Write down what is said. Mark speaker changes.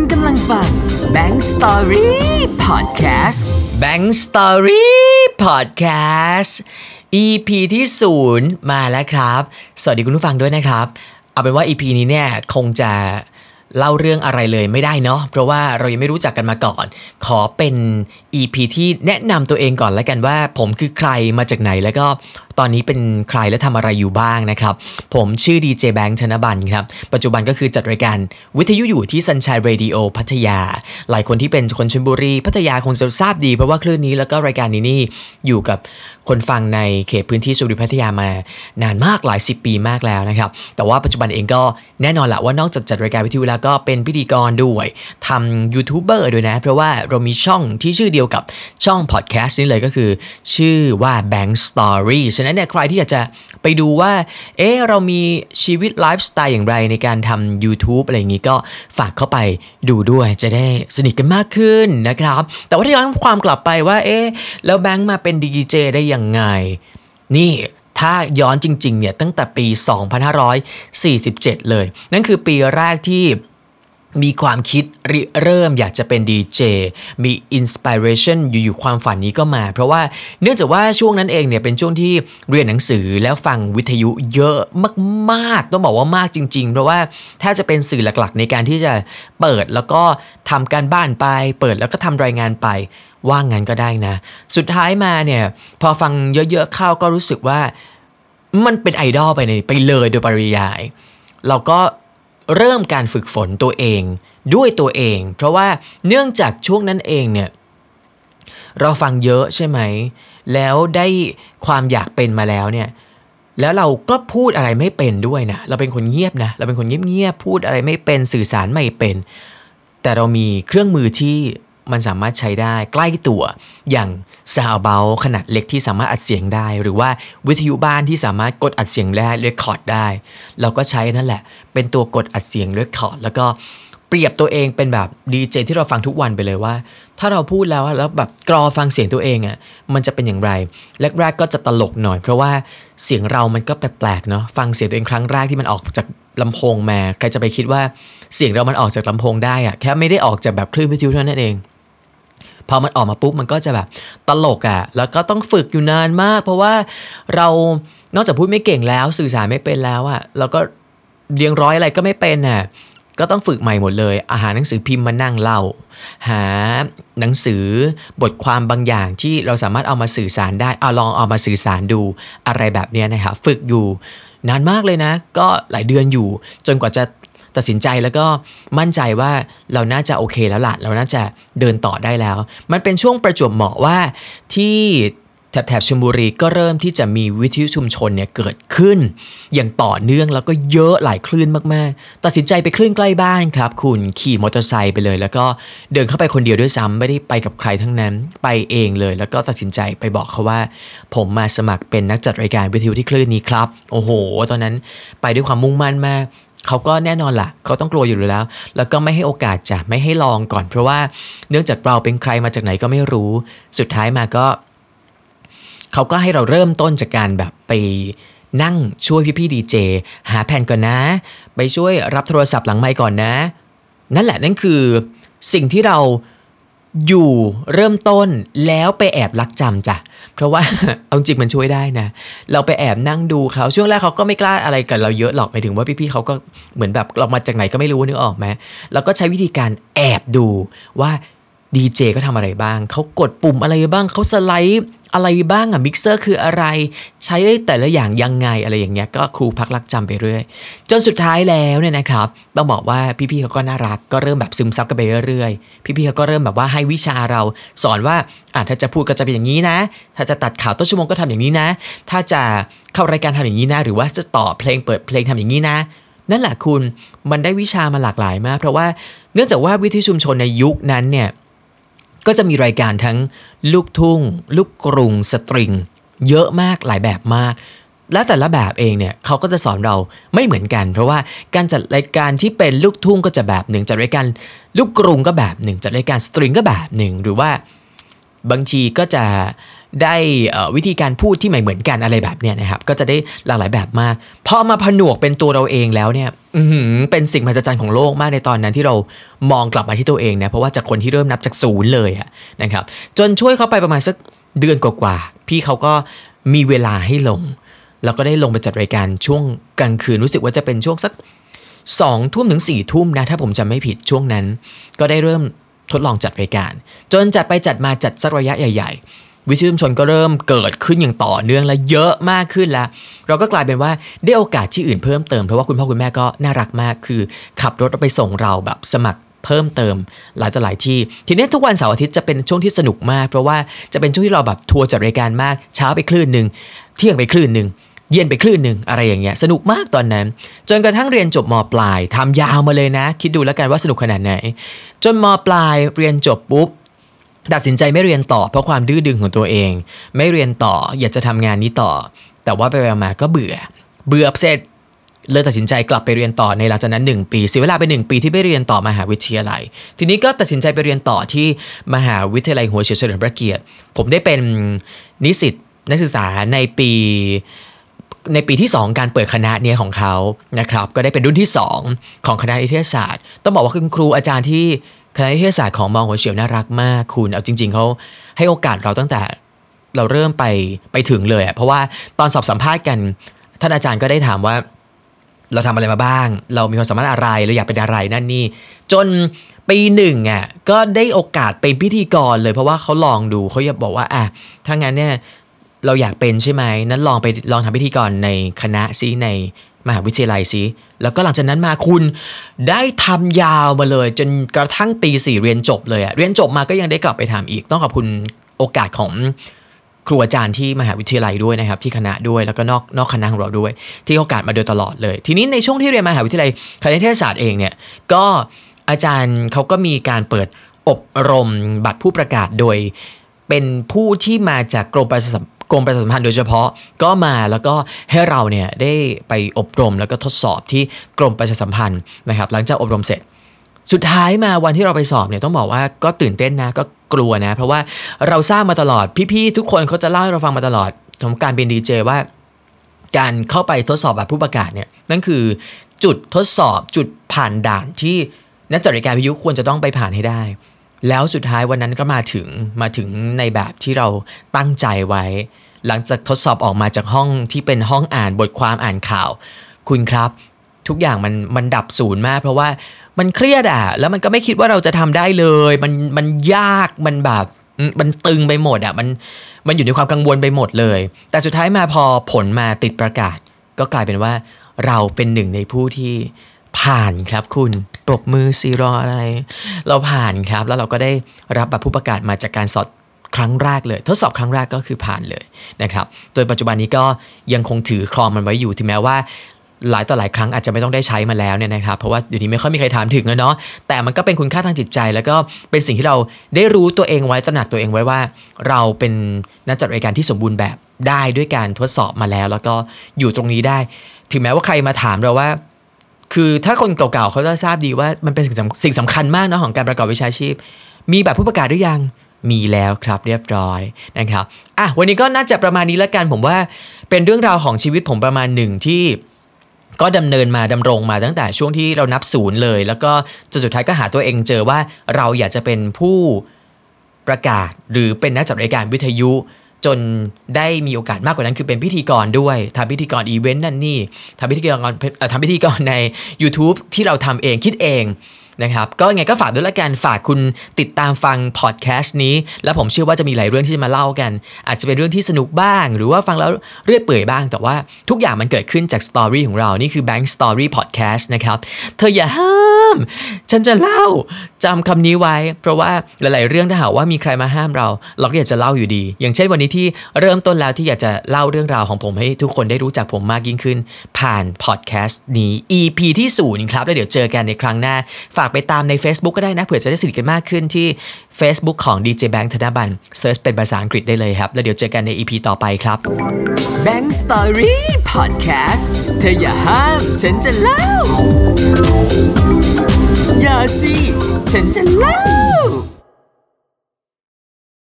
Speaker 1: คุณกำลังฟัง Bank Story Podcast Bank Story Podcast EP ที่ศูนย์มาแล้วครับ สวัสดีคุณผู้ฟังด้วยนะครับ เอาเป็นว่า EP นี้เนี่ยคงจะเล่าเรื่องอะไรเลยไม่ได้เนาะเพราะว่าเรายังไม่รู้จักกันมาก่อน ขอเป็น EP ที่แนะนำตัวเองก่อนแล้วกันว่า ผมคือใครมาจากไหนแล้วก็ ตอนนี้เป็นใครและทำอะไรอยู่บ้างนะครับ ผมชื่อดีเจแบงค์ธนบันครับ ปัจจุบันก็คือจัดรายการวิทยุอยู่ที่ Sunshine Radio พัทยา หลายคนที่เป็นคนชลบุรี พัทยาคงจะทราบดี เพราะว่าคลื่นนี้แล้วก็รายการนี้นี่อยู่กับคนฟังในเขตพื้นที่ชลบุรีพัทยามานานมากหลาย 10 ปีมากแล้วนะครับ แต่ว่าปัจจุบันเองก็แน่นอนแหละว่านอกจากจัดรายการวิทยุแล้วก็เป็นพิธีกรด้วยทำยูทูบเบอร์ด้วยนะ เพราะว่าเรามีช่องที่ชื่อเดียวกับช่องพอดแคสต์นี้เลยก็คือ ชื่อว่า Bank Story ฉะนั้นเนี่ยใครที่อยากจะไปดูว่า เอ๊ะเรามีชีวิตไลฟ์สไตล์อย่างไรในการทำ YouTube อะไรอย่างนี้ก็ฝากเข้าไปดูด้วยจะได้สนิทกันมากขึ้นนะครับ แต่ว่าถ้าย้อนความกลับไปว่า เอ๊ะแล้วแบงค์มาเป็นดีเจได้ยังไง นี่ถ้าย้อนจริงๆเนี่ยตั้งแต่ปี 2547 เลย นั่นคือปีแรกที่ มีความคิดริเริ่มอยากจะเป็นดีเจมีอินสปิเรชันอยู่ๆความฝันนี้ก็มา เพราะว่าเนื่องจากว่าช่วงนั้นเองเนี่ยเป็นช่วงที่เรียนหนังสือแล้วฟังวิทยุเยอะมากๆ ต้องบอกว่ามากจริง ๆ เพราะว่าถ้าจะเป็นสื่อหลักๆ ในการที่จะเปิดแล้วก็ทำการบ้านไป เปิดแล้วก็ทำรายงานไปว่างงานก็ได้นะ สุดท้ายมาเนี่ยพอฟังเยอะๆเข้าก็รู้สึกว่ามันเป็นไอดอลไปในไปเลยโดยปริยาย เราก็ เริ่มการฝึกฝนตัวเองด้วยตัวเอง เพราะว่าเนื่องจากช่วงนั้นเองเนี่ยเราฟังเยอะใช่ไหม แล้วได้ความอยากเป็นมาแล้วเนี่ยแล้วเราก็พูดอะไรไม่เป็นด้วยนะ เราเป็นคนเงียบนะ เราเป็นคนเงียบๆ พูดอะไรไม่เป็น สื่อสารไม่เป็น แต่เรามีเครื่องมือที่ มันสามารถใช้ได้ใกล้ตัวอย่างซาวด์อะเบาท์ขนาดเล็กที่สามารถอัดเสียงได้ หรือว่าวิทยุบ้านที่สามารถกดอัดเสียงได้ record ได้ เราก็ใช้นั่นแหละ เป็นตัวกดอัดเสียงเรคคอร์ดแล้วก็เปรียบตัวเองเป็นแบบดีเจที่เราฟังทุกวันไปเลยว่า ถ้าเราพูดแล้วแล้วแบบกรอฟังเสียงตัวเองอะ่ะมันจะเป็นอย่างไรแรกๆก็จะตลกหน่อย เพราะว่าเสียงเรามันก็แปลกๆเนาะฟังเสียงตัวเองครั้งแรกที่มันออกจากลำโพงมา ใครจะไปคิดว่าเสียงเรามันออกจากลำโพงได้อะแค่ไม่ได้ออกจากแบบคลื่นวิทยุเท่านั้นเอง พอมันออกมาปุ๊บมันก็จะแบบตลกอะ่ะแล้วก็ต้องฝึกอยู่นานมาก เพราะว่าเรานอกจากพูดไม่เก่งแล้วสื่อสารไม่เป็นแล้วอะ่ะแล้วก็เรียงร้อยอะไรก็ไม่เป็นอะก็ต้องฝึกใหม่หมดเลยอาหารหนังสือพิมพ์มานั่งเล่า หาหนังสือบทความบางอย่างที่เราสามารถเอามาสื่อสารได้เอาลองเอามาสื่อสารดูอะไรแบบนี้นะครับฝึกอยู่นานมากเลยนะ ก็หลายเดือนอยู่ จนกว่าจะ ตัดสินใจแล้วก็มั่นใจว่าเราน่าจะโอเคแล้วล่ะ เราน่าจะเดินต่อได้แล้ว มันเป็นช่วงประจวบเหมาะว่าที่แถบแถบชลบุรีก็เริ่มที่จะมีวิทยุชุมชนเนี่ยเกิดขึ้น อย่างต่อเนื่องแล้วก็เยอะหลายคลื่นมากๆ ตัดสินใจไปคลื่นใกล้บ้านครับ คุณขี่มอเตอร์ไซค์ไปเลย แล้วก็เดินเข้าไปคนเดียวด้วยซ้ำไม่ได้ไปกับใครทั้งนั้นไปเองเลย แล้วก็ตัดสินใจไปบอกเขาว่า ผมมาสมัครเป็นนักจัดรายการวิทยุที่คลื่นนี้ครับ โอ้โห ตอนนั้นไปด้วยความมุ่งมั่นมาก เขาก็แน่นอนละ่ะ เขาต้องกลัวอยู่แล้ว แล้วก็ไม่ให้โอกาสจะไม่ให้ลองก่อน เพราะว่าเนื่องจากเราเป็นใครมาจากไหนก็ไม่รู้ สุดท้ายมาก็ เขาก็ให้เราเริ่มต้นจากการแบบไปนั่งช่วยพี่ๆดีเจหาแผ่นก่อนนะ ไปช่วยรับโทรศัพท์หลังไมค์ก่อนนะ นั่นแหละนั่นคือสิ่งที่เรา อยู่เริ่มต้นแล้วไปแอบรักจำจ้ะ เพราะว่าเอาจริงมันช่วยได้นะ เราไปแอบนั่งดูเขาช่วงแรกเขาก็ไม่กล้าอะไรกับเราเยอะหรอกหมายถึงว่าพี่ๆเขาก็เหมือนแบบเรามาจากไหนก็ไม่รู้นึกออกไหมเราก็ใช้วิธีการแอบดูว่า ดีเจเขาทำอะไรบ้าง เขากดปุ่มอะไรบ้าง เขาสไลด์อะไรบ้างอะมิกเซอร์คืออะไร ใช้แต่ละอย่างยังไงอะไรอย่างเงี้ยก็ครูพักลักจำไปเรื่อย จนสุดท้ายแล้วเนี่ยนะครับต้องบอกว่าพี่ๆเขาก็น่ารักก็เริ่มแบบซึมซับกันไปเรื่อยๆ พี่ๆเขาก็เริ่มแบบว่าให้วิชาเรา สอนว่าอ่าถ้าจะพูดก็จะเป็นอย่างนี้นะ ถ้าจะตัดข่าวต้นชั่วโมงก็ทำอย่างนี้นะ ถ้าจะเข้ารายการทำอย่างนี้นะ หรือว่าจะต่อเพลงเปิดเพลงทำอย่างนี้นะนั่นแหละคุณมันได้วิชามาหลากหลายมาก เพราะว่าเนื่องจากว่าวิทยุชุมชนในยุคนั้นเนี่ย ก็จะมีรายการทั้งลูกทุ่ง ลูกกรุงสตริง เยอะมากหลายแบบมาก และแต่ละแบบเองเนี่ยเขาก็จะสอนเราไม่เหมือนกัน เพราะว่าการจัดรายการที่เป็นลูกทุ่งก็จะแบบหนึ่งจัดรายการลูกกรุงก็แบบหนึ่งจัดรายการสตริงก็แบบหนึ่งหรือว่าบางทีก็จะ ได้วิธีการพูดที่ไม่เหมือนกันอะไรแบบเนี้ยนะครับ ก็จะได้หลากหลายแบบมากพอมาผนวกเป็นตัวเราเองแล้วเนี่ยเป็นสิ่งมหัศจรรย์ของโลกมากในตอนนั้นที่เรามองกลับมาที่ตัวเองเนี่ยเพราะว่าจากคนที่เริ่มนับจากศูนย์เลยนะครับ จนช่วยเขาไปประมาณสักเดือนกว่าๆพี่เขาก็มีเวลาให้ลง แล้วก็ได้ลงไปจัดรายการช่วงกลางคืนรู้สึกว่าจะเป็นช่วงสักสองทุ่มถึงสี่ทุ่มนะถ้าผมจำไม่ผิดช่วงนั้น ก็ได้เริ่มทดลองจัดรายการ จนจัดไปจัดมาจัดสักระยะใหญ่ ๆ วิทยุชุมชนก็เริ่มเกิดขึ้นอย่างต่อเนื่องและเยอะมากขึ้นแล้ว เราก็กลายเป็นว่าได้โอกาสที่อื่นเพิ่มเติมเพราะว่าคุณพ่อคุณแม่ก็น่ารักมาก คือขับรถไปส่งเราแบบสมัครเพิ่มเติมหลายต่อหลายที่ ทีนี้ทุกวันเสาร์อาทิตย์จะเป็นช่วงที่สนุกมาก เพราะว่าจะเป็นช่วงที่เราแบบทัวร์จัดรายการมาก เช้าไปคลื่นหนึ่งเที่ยงไปคลื่นหนึ่งเย็นไปคลื่นหนึ่งอะไรอย่างเงี้ยสนุกมากตอนนั้น จนกระทั่งเรียนจบมปลายทำยาวมาเลยนะ คิดดูแล้วกันว่าสนุกขนาดไหน จนมปลายเรียนจบปุ๊บ ตัดสินใจไม่เรียนต่อเพราะความดื้อดึงของตัวเอง ไม่เรียนต่ออยากจะทำงานนี้ต่อ แต่ว่าไปมาก็เบื่อ เบื่อเสร็จเลยตัดสินใจกลับไปเรียนต่อในหลังจากนั้น 1 ปีเสียเวลาไป 1 ปีที่ไม่เรียนต่อมหาวิทยาลัย ทีนี้ก็ตัดสินใจไปเรียนต่อที่มหาวิทยาลัยหัวเฉียวเฉลิมพระเกียรติ ผมได้เป็นนิสิตนักศึกษาในปีในปีที่ 2 การเปิดคณะเนี่ยของเขานะครับ ก็ได้เป็นรุ่นที่ 2 ของคณะนิเทศศาสตร์ ต้องบอกว่าคุณครูอาจารย์ที่ คณะนิเทศศาสตร์ของมองหัวเฉียวน่ารักมากคุณเอาจริง ๆเขาให้โอกาสเราตั้งแต่เราเริ่มไปไปถึงเลยอะเพราะว่าตอนสอบสัมภาษณ์กัน ท่านอาจารย์ก็ได้ถามว่า เราทำอะไรมาบ้าง เรามีความสามารถอะไรเราอยากเป็นอะไรนั่นนี่ จนปีหนึ่งอะก็ได้โอกาสเป็นพิธีกรเลยเพราะว่าเขาลองดูเขาอยากบอกว่าอะถ้างั้นเนี่ยเราอยากเป็นใช่ไหมนั้นลองไปลองทำพิธีกรในคณะซิใน มหาวิทยาลัยซิแล้วก็หลังจากนั้นมาคุณได้ทำยาวมาเลย จนกระทั่งปีสี่เรียนจบเลยอะเรียนจบมาก็ยังได้กลับไปทำอีก ต้องขอบคุณโอกาสของครูอาจารย์ที่มหาวิทยาลัยด้วยนะครับที่คณะด้วยแล้วก็นอกนอกคณะของเราด้วย ที่โอกาสมาโดยตลอดเลย ทีนี้ในช่วงที่เรียนมหาวิทยาลัยคณะเทศศาสตร์เองเนี่ยก็อาจารย์เขาก็มีการเปิดอบรมบัตรผู้ประกาศโดยเป็นผู้ที่มาจากกรมประชาสัม กรมประชาสัมพันธ์โดยเฉพาะก็มาแล้วก็ให้เราเนี่ยได้ไปอบรมแล้วก็ทดสอบที่กรมประชาสัมพันธ์นะครับ หลังจากอบรมเสร็จ สุดท้ายมาวันที่เราไปสอบเนี่ยต้องบอกว่าก็ตื่นเต้นนะก็กลัวนะ เพราะว่าเราทราบมาตลอดพี่ๆทุกคนเขาจะเล่าให้เราฟังมาตลอดของการเป็นดีเจว่าการเข้าไปทดสอบแบบผู้ประกาศเนี่ยนั่นคือจุดทดสอบจุดผ่านด่านที่นักจัดรายการวิทยุควรจะต้องไปผ่านให้ได้ แล้วสุดท้ายวันนั้นก็มาถึงมาถึงในแบบที่เราตั้งใจไว้ หลังจากทดสอบออกมาจากห้องที่เป็นห้องอ่านบทความอ่านข่าว คุณครับ ทุกอย่างมันมันดับศูนย์มาก เพราะว่ามันเครียดอะแล้วมันก็ไม่คิดว่าเราจะทำได้เลย มันมันยากมันแบบมันตึงไปหมดอะมันมันอยู่ในความกังวลไปหมดเลย แต่สุดท้ายมาพอผลมาติดประกาศ ก็กลายเป็นว่าเราเป็นหนึ่งในผู้ที่ ผ่านครับคุณปรบมือซีรออะไร เราผ่านครับ แล้วเราก็ได้รับแบบผู้ประกาศมาจากการสอบครั้งแรกเลย ทดสอบครั้งแรกก็คือผ่านเลยนะครับ โดยปัจจุบันนี้ก็ยังคงถือครองมันไว้อยู่ถึงแม้ว่าหลายต่อหลายครั้งอาจจะไม่ต้องได้ใช้มาแล้วเนี่ยนะครับ เพราะว่าเดี๋ยวนี้ไม่ค่อยมีใครถามถึงแล้วเนาะแต่มันก็เป็นคุณค่าทางจิตใจ แล้วก็เป็นสิ่งที่เราได้รู้ตัวเองไว้ตระหนักตัวเองไว้ว่า เราเป็นนักจัดรายการที่สมบูรณ์แบบได้ด้วยการทดสอบมาแล้ว แล้วก็อยู่ตรงนี้ได้ ถึงแม้ว่าใครมาถามเราว่า คือถ้าคนเก่าๆเขาจะทราบดีว่ามันเป็นสิ่งสิ่งสำคัญมากเนาะของการประกอบวิชาชีพ มีแบบผู้ประกาศหรือยังมีแล้วครับเรียบร้อยนะครับอะวันนี้ก็น่าจะประมาณนี้แล้วกันผมว่าเป็นเรื่องราวของชีวิตผมประมาณหนึ่งที่ก็ดำเนินมาดำรงมาตั้งแต่ช่วงที่เรานับศูนย์เลย แล้วก็จนสุดท้ายก็หาตัวเองเจอว่าเราอยากจะเป็นผู้ประกาศหรือเป็นนักจัดรายการวิทยุ จนได้มีโอกาสมากกว่านั้นคือเป็นพิธีกรด้วยทำพิธีกรอีเวนต์นั่นนี่ทำพิธีกรทำพิธีกรใน YouTube ที่เราทำเองคิดเอง นะครับก็ไงก็ฝากด้วยละกันฝากคุณติดตามฟังพอดแคสต์นี้ แล้วผมเชื่อว่าจะมีหลายเรื่องที่จะมาเล่ากัน อาจจะเป็นเรื่องที่สนุกบ้าง หรือว่าฟังแล้วเรื่อยเปื่อยบ้าง แต่ว่าทุกอย่างมันเกิดขึ้นจากสตอรี่ของเรา นี่คือ Bank Story Podcast นะครับเธออย่าห้ามฉันจะเล่าจำคำนี้ไว้ เพราะว่าหลาย ๆ เรื่องถ้าหากว่ามีใครมาห้ามเรา เราก็อยากจะเล่าอยู่ดี อย่างเช่นวันนี้ที่เริ่มต้นแล้วที่อยากจะเล่าเรื่องราวของผมให้ทุกคนได้รู้จักผมมากยิ่งขึ้น ผ่านพอดแคสต์นี้ EP ที่ศูนย์ครับแล้วเดี๋ยวเจอกันในครั้งหน้าฝากไปตามใน Facebook ก็ได้นะเผื่อจะได้สนิทกันมากขึ้นที่ Facebook ของ DJ Bank ธนบัน search เป็นภาษาอังกฤษได้เลยครับ แล้วเดี๋ยวเจอกันใน EP ต่อไปครับ
Speaker 2: Bank Story Podcast เธออย่าห้ามฉันจะเล่า อย่าสิ ฉันจะเล่า